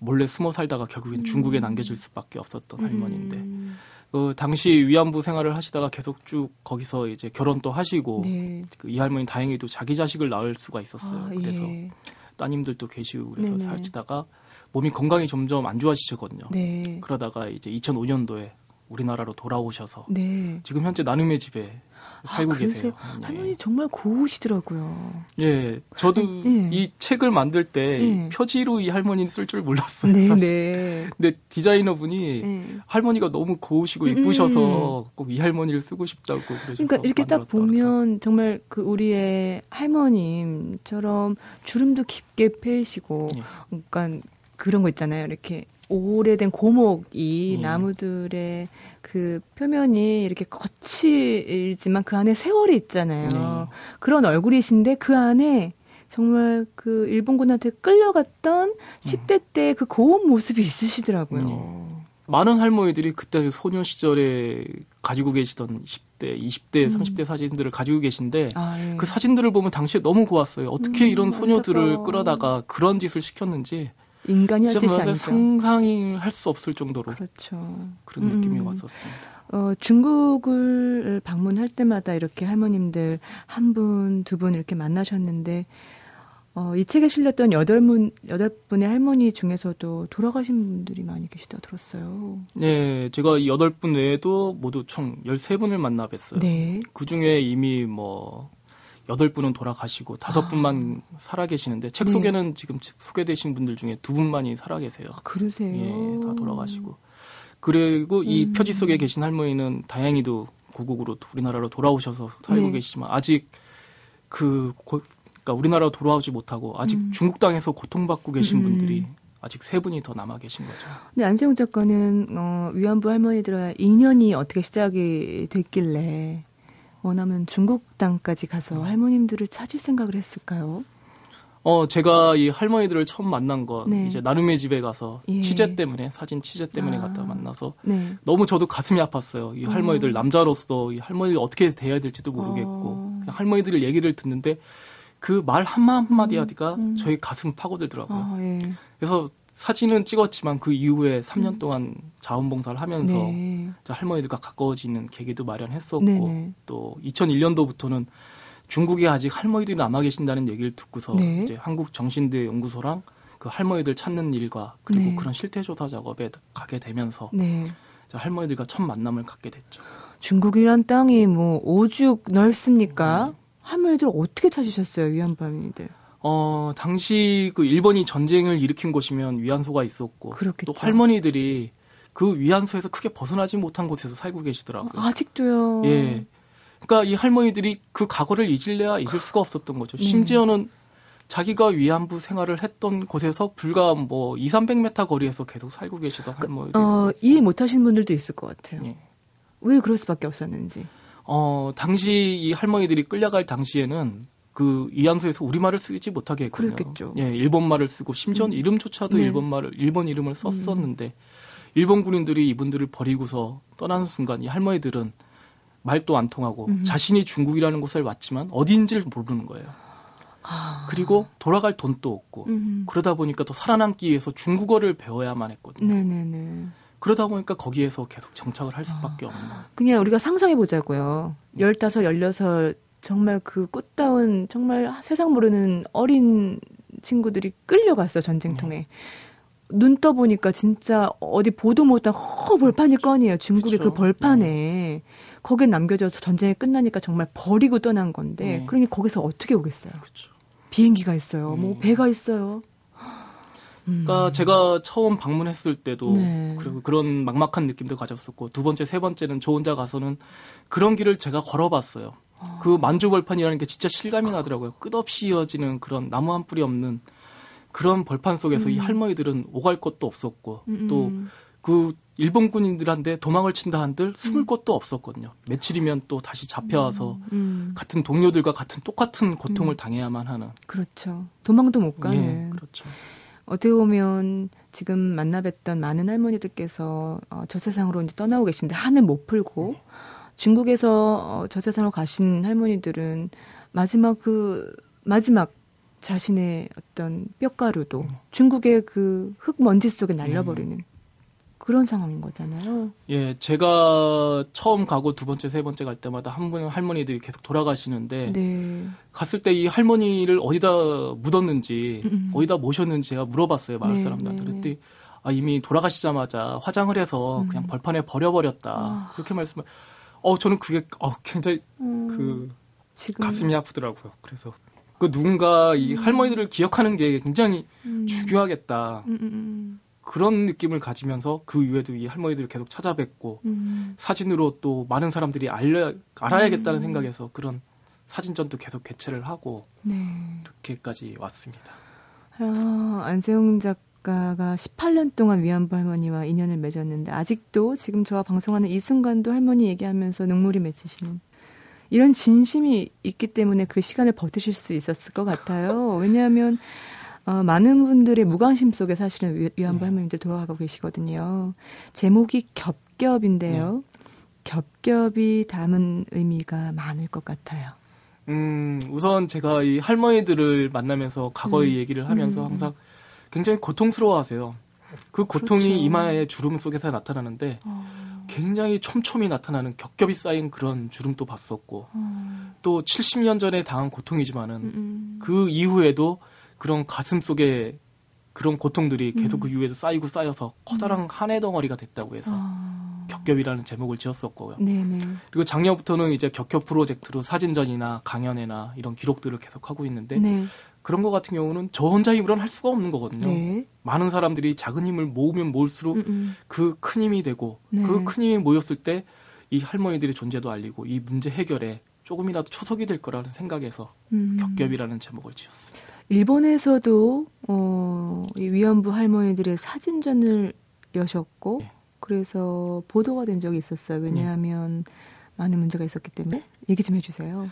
몰래 숨어 살다가 결국엔 중국에 음. 남겨질 수밖에 없었던 할머니인데 음. 그 당시 위안부 생활을 하시다가 계속 쭉 거기서 이제 결혼도 하시고 네. 그이 할머니 다행히도 자기 자식을 낳을 수가 있었어요. 아, 그래서 예. 따님들도 계시고 그래서 네네. 사시다가 몸이 건강이 점점 안 좋아지셨거든요. 네. 그러다가 이제 2005년도에 우리나라로 돌아오셔서 네. 지금 현재 나눔의 집에 살고 아, 계세요. 할머니 예. 정말 고우시더라고요. 예, 저도 예. 이 책을 만들 때 예. 표지로 이 할머니는 쓸줄 몰랐어요. 네, 사실. 네. 근데 디자이너 분이 예. 할머니가 너무 고우시고 이쁘셔서 음. 꼭이 할머니를 쓰고 싶다고 그러셔서 그러니까 이렇게 딱 보면 정말 그 우리의 할머님처럼 주름도 깊게 패시고, 예. 그러니까 그런 거 있잖아요. 이렇게 오래된 고목이 음. 나무들의 그 표면이 이렇게 거칠지만 그 안에 세월이 있잖아요. 음. 그런 얼굴이신데 그 안에 정말 그 일본군한테 끌려갔던 10대 때 그 고운 모습이 있으시더라고요. 음. 많은 할머니들이 그때 소녀 시절에 가지고 계시던 10대, 20대, 음. 30대 사진들을 가지고 계신데 아, 예. 그 사진들을 보면 당시에 너무 고왔어요. 어떻게 음, 이런 소녀들을 안타까워. 끌어다가 그런 짓을 시켰는지 인간이 할 뜻이 아니죠. 상상할 수 없을 정도로 그렇죠. 그런 느낌이 음. 왔었습니다. 어, 중국을 방문할 때마다 이렇게 할머님들 한 분, 두 분 이렇게 만나셨는데, 어, 이 책에 실렸던 여덟 분 여덟 분의 할머니 중에서도 돌아가신 분들이 많이 계시다 들었어요. 네, 제가 여덟 분 외에도 모두 총 열세 분을 만나 뵀어요. 네. 그 중에 이미 뭐 여덟 분은 돌아가시고 다섯 아. 분만 살아 계시는데 책 네. 속에는 지금 소개되신 분들 중에 두 분만이 살아 계세요. 아, 그러세요? 예, 다 돌아가시고. 그리고 이 음. 표지 속에 계신 할머니는 다행히도 고국으로 우리나라로 돌아오셔서 살고 네. 계시지만 아직 그 고, 그러니까 우리나라로 돌아오지 못하고 아직 음. 중국 땅에서 고통받고 계신 음. 분들이 아직 세 분이 더 남아 계신 거죠. 근데 안세웅 작가는 어, 위안부 할머니들과 인연이 어떻게 시작이 됐길래 원하면 중국 땅까지 가서 할머님들을 찾을 생각을 했을까요? 어, 제가 이 할머니들을 처음 만난 건 네. 이제 나눔의 집에 가서 예. 취재 때문에 사진 취재 때문에 아. 갔다 만나서 네. 너무 저도 가슴이 아팠어요. 이 할머니들 어. 남자로서 이 할머니를 어떻게 대해야 될지도 모르겠고 어. 그냥 할머니들 얘기를 듣는데 그 말 한마 한마디 하디가 음. 음. 저희 가슴 파고들더라고요. 아, 예. 그래서 사진은 찍었지만 그 이후에 3년 음. 동안 자원봉사를 하면서 네. 할머니들과 가까워지는 계기도 마련했었고 네네. 또 2001년도부터는 중국에 아직 할머니들이 남아 계신다는 얘기를 듣고서 네. 이제 한국 정신대 연구소랑 그 할머니들 찾는 일과 그리고 네. 그런 실태 조사 작업에 가게 되면서 네. 할머니들과 첫 만남을 갖게 됐죠. 중국이란 땅이 뭐 오죽 넓습니까? 음. 할머니들 어떻게 찾으셨어요, 위안부민들? 어, 당시 그 일본이 전쟁을 일으킨 곳이면 위안소가 있었고 그렇겠죠. 또 할머니들이 그 위안소에서 크게 벗어나지 못한 곳에서 살고 계시더라고요. 아직도요. 예. 그러니까 이 할머니들이 그 과거를 잊을래야 잊을 수가 없었던 거죠. 네. 심지어는 자기가 위안부 생활을 했던 곳에서 불과 뭐 2, 300m 거리에서 계속 살고 계시던 그, 할머니들. 어, 이해 못 하시는 분들도 있을 것 같아요. 예. 왜 그럴 수밖에 없었는지. 어, 당시 이 할머니들이 끌려갈 당시에는 그 이양소에서 우리말을 쓰지 못하게 했거든요. 그렇겠죠. 예, 일본말을 쓰고 심지어는 음. 이름조차도 네. 일본말을 일본 이름을 썼었는데 음. 일본 군인들이 이분들을 버리고서 떠나는 순간 이 할머니들은 말도 안 통하고 음. 자신이 중국이라는 곳을 왔지만 어디인지를 모르는 거예요. 아. 그리고 돌아갈 돈도 없고 음. 그러다 보니까 또 살아남기 위해서 중국어를 배워야만 했거든요. 네네네. 그러다 보니까 거기에서 계속 정착을 할 수밖에 아. 없는. 그냥 우리가 상상해 보자고요. 열다섯, 열여섯 정말 그 꽃다운 정말 세상 모르는 어린 친구들이 끌려갔어 전쟁통에. 네. 눈 떠보니까 진짜 어디 보도 못한 허 벌판이 꺼이에요 중국의 그쵸? 그 벌판에. 네. 거기에 남겨져서 전쟁이 끝나니까 정말 버리고 떠난 건데 네. 그러니 거기서 어떻게 오겠어요? 그쵸. 비행기가 있어요. 음. 뭐 배가 있어요. 그러니까 음. 제가 처음 방문했을 때도 네. 그리고 그런 막막한 느낌도 가졌었고 두 번째 세 번째는 저 혼자 가서는 그런 길을 제가 걸어봤어요. 아. 그 만주벌판이라는 게 진짜 실감이 나더라고요. 끝없이 이어지는 그런 나무 한 뿌리 없는 그런 벌판 속에서 음. 이 할머니들은 오갈 곳도 없었고 음. 또그 일본 군인들한테 도망을 친다 한들 숨을 음. 곳도 없었거든요. 며칠이면 또 다시 잡혀와서 음. 음. 같은 동료들과 같은 똑같은 고통을 음. 당해야만 하는. 그렇죠. 도망도 못 가는. 예, 그렇죠. 어떻게 보면 지금 만나 뵀던 많은 할머니들께서 어, 저 세상으로 이제 떠나고 계신데 한을 못 풀고 네. 중국에서 어, 저 세상으로 가신 할머니들은 마지막 그 마지막 자신의 어떤 뼈가루도 음. 중국의 그 흙 먼지 속에 날려버리는 음. 그런 상황인 거잖아요. 예, 제가 처음 가고 두 번째, 세 번째 갈 때마다 한 분 할머니들이 계속 돌아가시는데 네. 갔을 때 이 할머니를 어디다 묻었는지 음. 어디다 모셨는지 제가 물어봤어요 마을 네, 사람들한테. 네, 그랬더니 아, 이미 돌아가시자마자 화장을 해서 음. 그냥 벌판에 버려버렸다 아. 그렇게 말씀을. 어 저는 그게 어 굉장히 음. 그 지금. 가슴이 아프더라고요. 그래서 그 누군가 이 음. 할머니들을 기억하는 게 굉장히 음. 중요하겠다. 그런 느낌을 가지면서 그 이후에도 이 할머니들을 계속 찾아뵙고 음. 사진으로 또 많은 사람들이 알려 알아야겠다는 음. 생각에서 그런 사진전도 계속 개최를 하고 네. 이렇게까지 왔습니다. 아, 안세용 작 가가 18년 동안 위안부 할머니와 인연을 맺었는데 아직도 지금 저와 방송하는 이 순간도 할머니 얘기하면서 눈물이 맺히시는 이런 진심이 있기 때문에 그 시간을 버티실 수 있었을 것 같아요. 왜냐하면 어, 많은 분들의 무관심 속에 사실은 위안부 네. 할머님들 돌아가고 계시거든요. 제목이 겹겹인데요. 네. 겹겹이 담은 의미가 많을 것 같아요. 음, 우선 제가 이 할머니들을 만나면서 과거의 음. 얘기를 하면서 음. 항상 굉장히 고통스러워하세요. 그 고통이 그렇죠. 이마의 주름 속에서 나타나는데 어. 굉장히 촘촘히 나타나는 겹겹이 쌓인 그런 주름도 봤었고 어. 또 70년 전에 당한 고통이지만은 음. 음. 그 이후에도 그런 가슴 속에 그런 고통들이 계속 음. 그 이후에도 쌓이고 쌓여서 커다란 음. 한해 덩어리가 됐다고 해서 아. 격겹이라는 제목을 지었었고요. 네네. 그리고 작년부터는 이제 격겹 프로젝트로 사진전이나 강연회나 이런 기록들을 계속 하고 있는데 네. 그런 거 같은 경우는 저 혼자 힘으로는 할 수가 없는 거거든요. 네. 많은 사람들이 작은 힘을 모으면 모을수록 음, 음. 그큰 힘이 되고 네. 그큰 힘이 모였을 때 이 할머니들의 존재도 알리고 이 문제 해결에 조금이라도 초석이 될 거라는 생각에서 음. 격겹이라는 제목을 지었습니다. 일본에서도 어, 이 위안부 할머니들의 사진전을 여셨고 네. 그래서 보도가 된 적이 있었어요. 왜냐하면 네. 많은 문제가 있었기 때문에 얘기 좀 해주세요.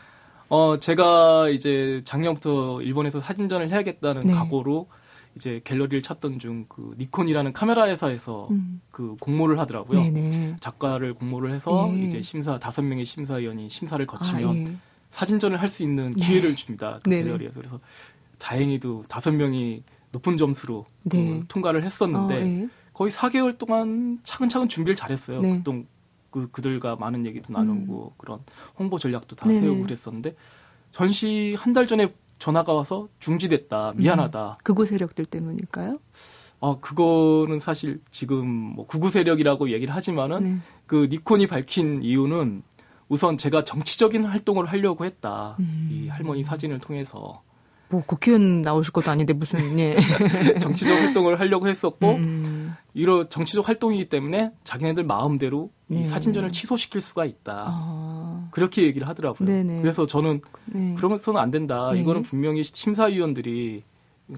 어 제가 이제 작년부터 일본에서 사진전을 해야겠다는 네. 각오로 이제 갤러리를 찾던 중 그 니콘이라는 카메라 회사에서 음. 그 공모를 하더라고요. 네네. 작가를 공모를 해서 예. 이제 심사 다섯 명의 심사위원이 심사를 거치면 아, 예. 사진전을 할 수 있는 예. 기회를 예. 줍니다. 그 갤러리에서 그래서 다행히도 다섯 명이 높은 점수로 그 네. 그 통과를 했었는데 어, 예. 거의 4개월 동안 차근차근 준비를 잘했어요. 네. 그동 그 그들과 많은 얘기도 나누고 음. 그런 홍보 전략도 다 네네. 세우고 그랬었는데 전시 한 달 전에 전화가 와서 중지됐다. 미안하다. 음. 극우 세력들 때문일까요? 아, 그거는 사실 지금 뭐 극우 세력이라고 얘기를 하지만은 네. 그 니콘이 밝힌 이유는 우선 제가 정치적인 활동을 하려고 했다. 음. 이 할머니 사진을 통해서 뭐 국회의원 나오실 것도 아닌데 무슨 예. 정치적 활동을 하려고 했었고 음. 이런 정치적 활동이기 때문에 자기네들 마음대로 네. 이 사진전을 취소시킬 수가 있다. 아. 그렇게 얘기를 하더라고요. 네네. 그래서 저는 네. 그러면서는 안 된다. 네. 이거는 분명히 심사위원들이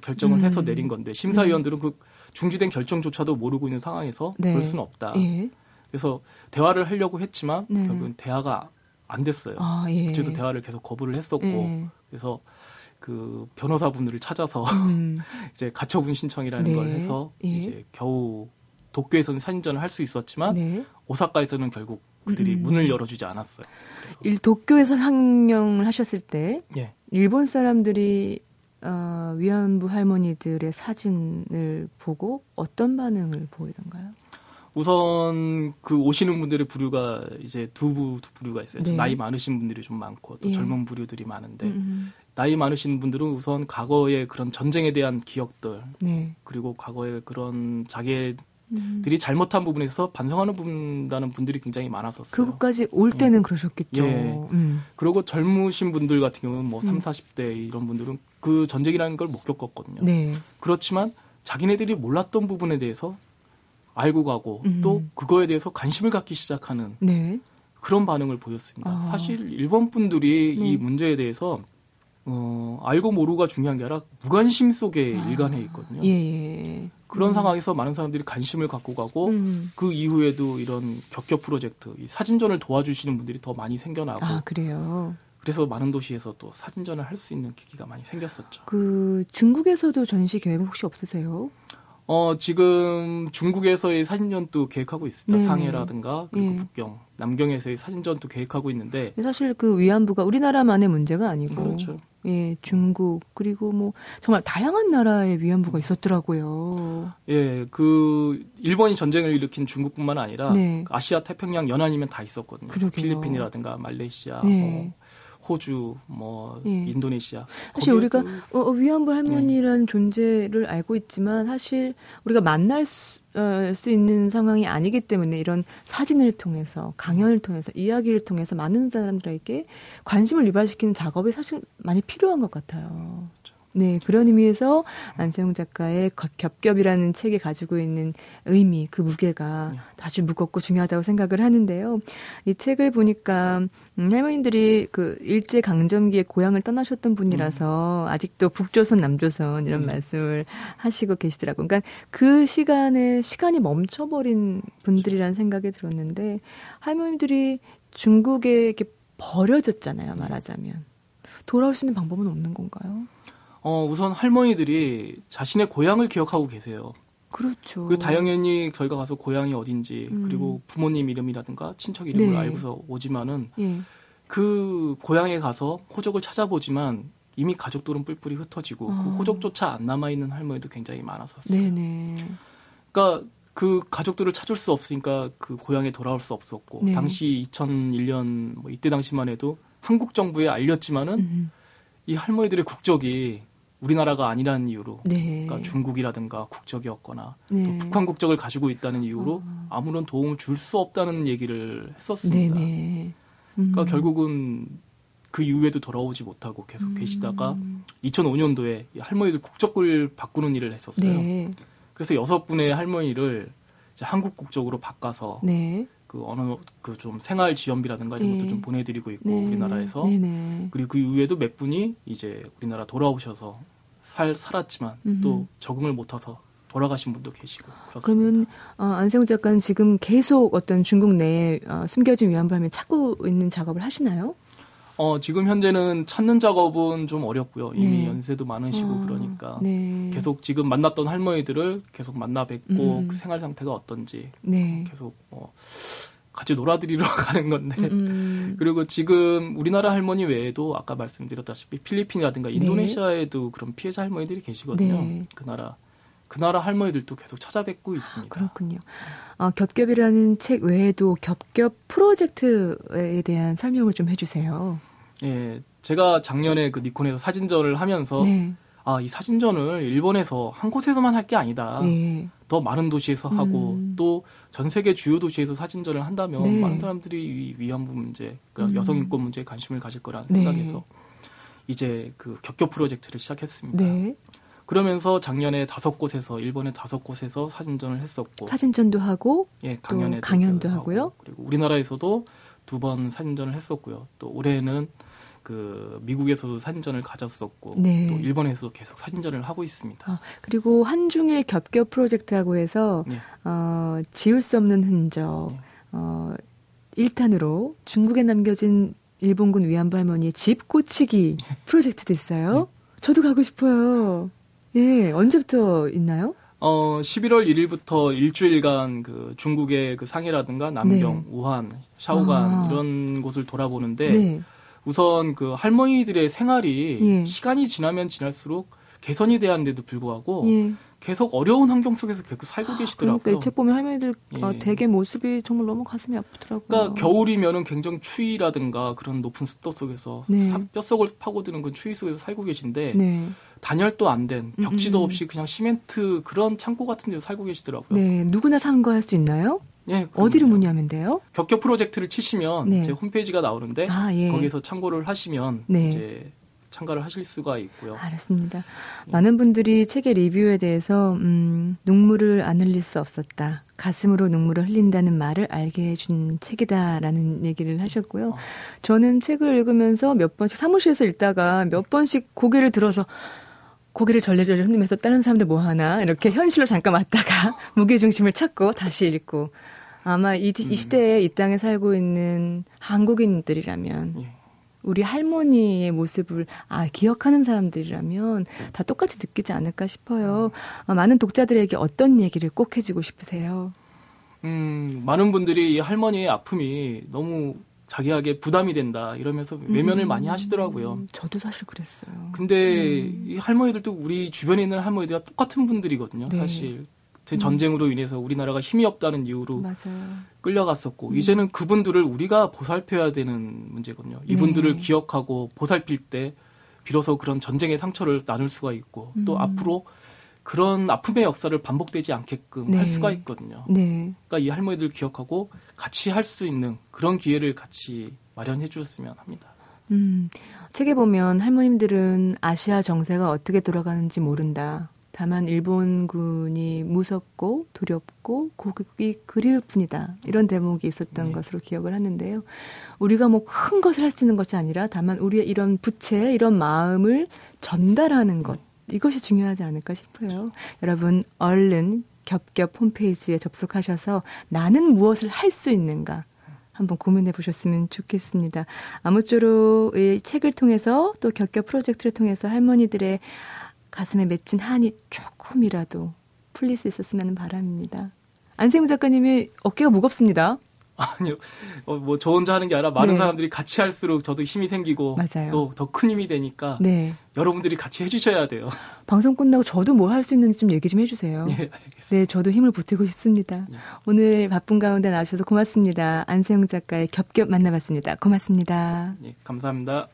결정을 음. 해서 내린 건데 심사위원들은 그 중지된 결정조차도 모르고 있는 상황에서 네. 그럴 수는 없다. 예. 그래서 대화를 하려고 했지만 네. 결국은 대화가 안 됐어요. 아, 예. 그래서 대화를 계속 거부를 했었고 예. 그래서 그 변호사분들을 찾아서 음. 이제 가처분 신청이라는 네. 걸 해서 예. 이제 겨우 도쿄에서는 사진전을 할 수 있었지만 네. 오사카에서는 결국 그들이 음. 문을 열어주지 않았어요. 일 도쿄에서 상영을 하셨을 때 예. 일본 사람들이 어, 위안부 할머니들의 사진을 보고 어떤 반응을 보이던가요? 우선 그 오시는 분들의 부류가 이제 두, 부, 두 부류가 있어요. 네. 나이 많으신 분들이 좀 많고 또 예. 젊은 부류들이 많은데 음. 나이 많으신 분들은 우선 과거의 그런 전쟁에 대한 기억들 네. 그리고 과거의 그런 자기 들이 음. 잘못한 부분에서 반성하는 분다는 분들이 굉장히 많았었어요. 그것까지 올 때는 음. 그러셨겠죠. 예. 음. 그리고 젊으신 분들 같은 경우는 뭐 3, 40대 음. 이런 분들은 그 전쟁이라는 걸 못 겪었거든요. 네. 그렇지만 자기네들이 몰랐던 부분에 대해서 알고 가고 음. 또 그거에 대해서 관심을 갖기 시작하는 네. 그런 반응을 보였습니다. 아. 사실 일본 분들이 네. 이 문제에 대해서 어, 알고 모르가 중요한 게 아니라 무관심 속에 아. 일관해 있거든요. 예, 예. 그런 음. 상황에서 많은 사람들이 관심을 갖고 가고 음. 그 이후에도 이런 격겨 프로젝트, 이 사진전을 도와주시는 분들이 더 많이 생겨나고. 아, 그래요. 그래서 많은 도시에서 또 사진전을 할 수 있는 계기가 많이 생겼었죠. 그 중국에서도 전시 계획 혹시 없으세요? 어, 지금 중국에서의 사진전도 계획하고 있습니다. 네. 상해라든가 그리고 네. 북경, 남경에서의 사진전도 계획하고 있는데 사실 그 위안부가 우리나라만의 문제가 아니고 그렇죠. 예, 중국 그리고 뭐 정말 다양한 나라의 위안부가 있었더라고요. 예, 그 일본이 전쟁을 일으킨 중국뿐만 아니라 네. 아시아 태평양 연안이면 다 있었거든요. 그러게요. 필리핀이라든가 말레이시아, 네. 뭐 호주, 뭐 예. 인도네시아. 사실 우리가 어, 어, 위안부 할머니라는 네. 존재를 알고 있지만 사실 우리가 만날 수, 어, 수 있는 상황이 아니기 때문에 이런 사진을 통해서 강연을 통해서 이야기를 통해서 많은 사람들에게 관심을 유발시키는 작업이 사실 많이 필요한 것 같아요. 그렇죠. 네, 그런 의미에서 안세웅 작가의 겹겹이라는 책이 가지고 있는 의미, 그 무게가 네. 아주 무겁고 중요하다고 생각을 하는데요. 이 책을 보니까 음, 할머님들이 그 일제 강점기에 고향을 떠나셨던 분이라서 음. 아직도 북조선, 남조선 이런 음. 말씀을 하시고 계시더라고요. 그러니까 그 시간에 시간이 멈춰버린 분들이라는 생각이 들었는데 할머님들이 중국에 이렇게 버려졌잖아요, 말하자면. 돌아올 수 있는 방법은 없는 건가요? 어, 우선 할머니들이 자신의 고향을 기억하고 계세요. 그렇죠. 그 당연히 저희가 가서 고향이 어딘지 음. 그리고 부모님 이름이라든가 친척 이름을 네. 알고서 오지만은 예. 그 고향에 가서 호적을 찾아보지만 이미 가족들은 뿔뿔이 흩어지고 어. 그 호적조차 안 남아 있는 할머니도 굉장히 많았었어요. 네네. 그러니까 그 가족들을 찾을 수 없으니까 그 고향에 돌아올 수 없었고 네. 당시 2001년 뭐 이때 당시만 해도 한국 정부에 알렸지만은 음. 이 할머니들의 국적이 우리나라가 아니라는 이유로 네. 그러니까 중국이라든가 국적이었거나 네. 또 북한 국적을 가지고 있다는 이유로 어. 아무런 도움을 줄 수 없다는 얘기를 했었습니다. 네, 네. 음. 그러니까 결국은 그 이후에도 돌아오지 못하고 계속 음. 계시다가 2005년도에 할머니들 국적을 바꾸는 일을 했었어요. 네. 그래서 여섯 분의 할머니를 한국 국적으로 바꿔서 네. 그 어느 그 좀 생활 지원비라든가 이런 것도 네. 좀 보내드리고 있고 네. 우리나라에서 네네. 그리고 그 이후에도 몇 분이 이제 우리나라 돌아오셔서 살 살았지만 음흠. 또 적응을 못해서 돌아가신 분도 계시고 그렇습니다. 그러면 어, 안세훈 작가는 지금 계속 어떤 중국 내에 어, 숨겨진 위안부함을 찾고 있는 작업을 하시나요? 어, 지금 현재는 찾는 작업은 좀 어렵고요. 이미 네. 연세도 많으시고 아, 그러니까 네. 계속 지금 만났던 할머니들을 계속 만나 뵙고 음. 그 생활 상태가 어떤지 네. 계속 뭐 같이 놀아드리러 가는 건데 음, 음. 그리고 지금 우리나라 할머니 외에도 아까 말씀드렸다시피 필리핀이라든가 네. 인도네시아에도 그런 피해자 할머니들이 계시거든요. 네. 그 나라 그 나라 할머니들도 계속 찾아뵙고 있습니다. 아, 그렇군요. 어, 겹겹이라는 책 외에도 겹겹 프로젝트에 대한 설명을 좀 해주세요. 예, 제가 작년에 그 니콘에서 사진전을 하면서 네. 아, 이 사진전을 일본에서 한 곳에서만 할 게 아니다. 네. 더 많은 도시에서 하고 음. 또전 세계 주요 도시에서 사진전을 한다면 네. 많은 사람들이 위안부 문제, 그 음. 여성 인권 문제에 관심을 가질 거라는 네. 생각에서 이제 그 격교 프로젝트를 시작했습니다. 네. 그러면서 작년에 다섯 곳에서 일본의 다섯 곳에서 사진전을 했었고 사진전도 하고 예 강연에 강연도 하고요. 하고, 그리고 우리나라에서도 두 번 사진전을 했었고요. 또 올해는 그 미국에서도 사진전을 가졌었고 네. 또 일본에서도 계속 사진전을 하고 있습니다. 아, 그리고 한중일 겹겹 프로젝트라고 해서 네. 어, 지울 수 없는 흔적 네. 어, 1탄으로 중국에 남겨진 일본군 위안부 할머니의 집 고치기 프로젝트도 있어요. 네. 저도 가고 싶어요. 예, 언제부터 있나요? 어, 11월 1일부터 일주일간 그 중국의 그 상해라든가 남경, 네. 우한, 샤오간 아. 이런 곳을 돌아보는데 네. 우선 그 할머니들의 생활이 예. 시간이 지나면 지날수록 개선이 돼야하는데도 불구하고 예. 계속 어려운 환경 속에서 계속 살고 계시더라고요. 그러니까 책 보면 할머니들 예. 대개 모습이 정말 너무 가슴이 아프더라고요. 그러니까 겨울이면은 굉장히 추위라든가 그런 높은 습도 속에서 네. 뼛속을 파고드는 그 추위 속에서 살고 계신데 네. 단열도 안 된 벽지도 음. 없이 그냥 시멘트 그런 창고 같은 데서 살고 계시더라고요. 네, 누구나 참가할 수 있나요? 예, 어디를 문의하면 돼요? 격격 프로젝트를 치시면 네. 제 홈페이지가 나오는데 아, 예. 거기서 참고를 하시면 네. 이제 참가를 하실 수가 있고요. 알았습니다. 예. 많은 분들이 책의 리뷰에 대해서 음, 눈물을 안 흘릴 수 없었다. 가슴으로 눈물을 흘린다는 말을 알게 해준 책이다라는 얘기를 하셨고요. 어. 저는 책을 읽으면서 몇 번씩 사무실에서 읽다가 몇 번씩 고개를 들어서 고개를 절레절레 흔들면서 다른 사람들 뭐 하나 이렇게 현실로 잠깐 왔다가 무게 중심을 찾고 다시 읽고 아마 이, 이 음. 시대에 이 땅에 살고 있는 한국인들이라면 예. 우리 할머니의 모습을 아 기억하는 사람들이라면 다 똑같이 느끼지 않을까 싶어요. 어, 많은 독자들에게 어떤 얘기를 꼭 해주고 싶으세요? 음, 많은 분들이 이 할머니의 아픔이 너무 자기에게 부담이 된다 이러면서 외면을 음, 많이 하시더라고요. 저도 사실 그랬어요. 근데 음. 이 할머니들도 우리 주변에 있는 할머니들과 똑같은 분들이거든요. 네. 사실 음. 전쟁으로 인해서 우리나라가 힘이 없다는 이유로 맞아요. 끌려갔었고 음. 이제는 그분들을 우리가 보살펴야 되는 문제거든요. 이분들을 네. 기억하고 보살필 때 비로소 그런 전쟁의 상처를 나눌 수가 있고 또 음. 앞으로 그런 아픔의 역사를 반복되지 않게끔 네. 할 수가 있거든요. 네. 그러니까 이 할머니들 기억하고 같이 할 수 있는 그런 기회를 같이 마련해 주셨으면 합니다. 음, 책에 보면 할머님들은 아시아 정세가 어떻게 돌아가는지 모른다. 다만 일본군이 무섭고 두렵고 고급이 그리울 뿐이다. 이런 대목이 있었던 네. 것으로 기억을 하는데요. 우리가 뭐 큰 것을 할 수 있는 것이 아니라 다만 우리의 이런 부채, 이런 마음을 전달하는 것. 이것이 중요하지 않을까 싶어요. 여러분, 얼른 겹겹 홈페이지에 접속하셔서 나는 무엇을 할 수 있는가 한번 고민해 보셨으면 좋겠습니다. 아무쪼록 이 책을 통해서 또 겹겹 프로젝트를 통해서 할머니들의 가슴에 맺힌 한이 조금이라도 풀릴 수 있었으면 바람입니다. 안세무 작가님이 어깨가 무겁습니다. 아니요. 어, 뭐저 혼자 하는 게 아니라 많은 네. 사람들이 같이 할수록 저도 힘이 생기고 또 더 큰 힘이 되니까 네. 여러분들이 같이 해주셔야 돼요. 방송 끝나고 저도 뭐할수 있는지 좀 얘기 좀 해주세요. 네, 알겠습니다. 네, 저도 힘을 보태고 싶습니다. 네. 오늘 바쁜 가운데 나와주셔서 고맙습니다. 안세영 작가의 겹겹 만나봤습니다. 고맙습니다. 네, 감사합니다.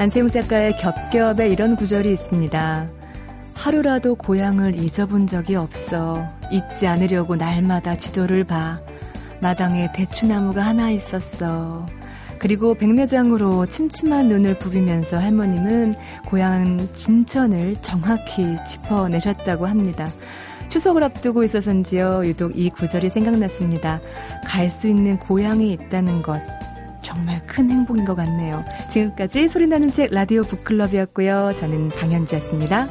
안세웅 작가의 겹겹에 이런 구절이 있습니다. 하루라도 고향을 잊어본 적이 없어. 잊지 않으려고 날마다 지도를 봐. 마당에 대추나무가 하나 있었어. 그리고 백내장으로 침침한 눈을 부비면서 할머님은 고향 진천을 정확히 짚어내셨다고 합니다. 추석을 앞두고 있어서인지요, 유독 이 구절이 생각났습니다. 갈 수 있는 고향이 있다는 것. 정말 큰 행복인 것 같네요. 지금까지 소리나는 책 라디오 북클럽이었고요. 저는 방현주였습니다.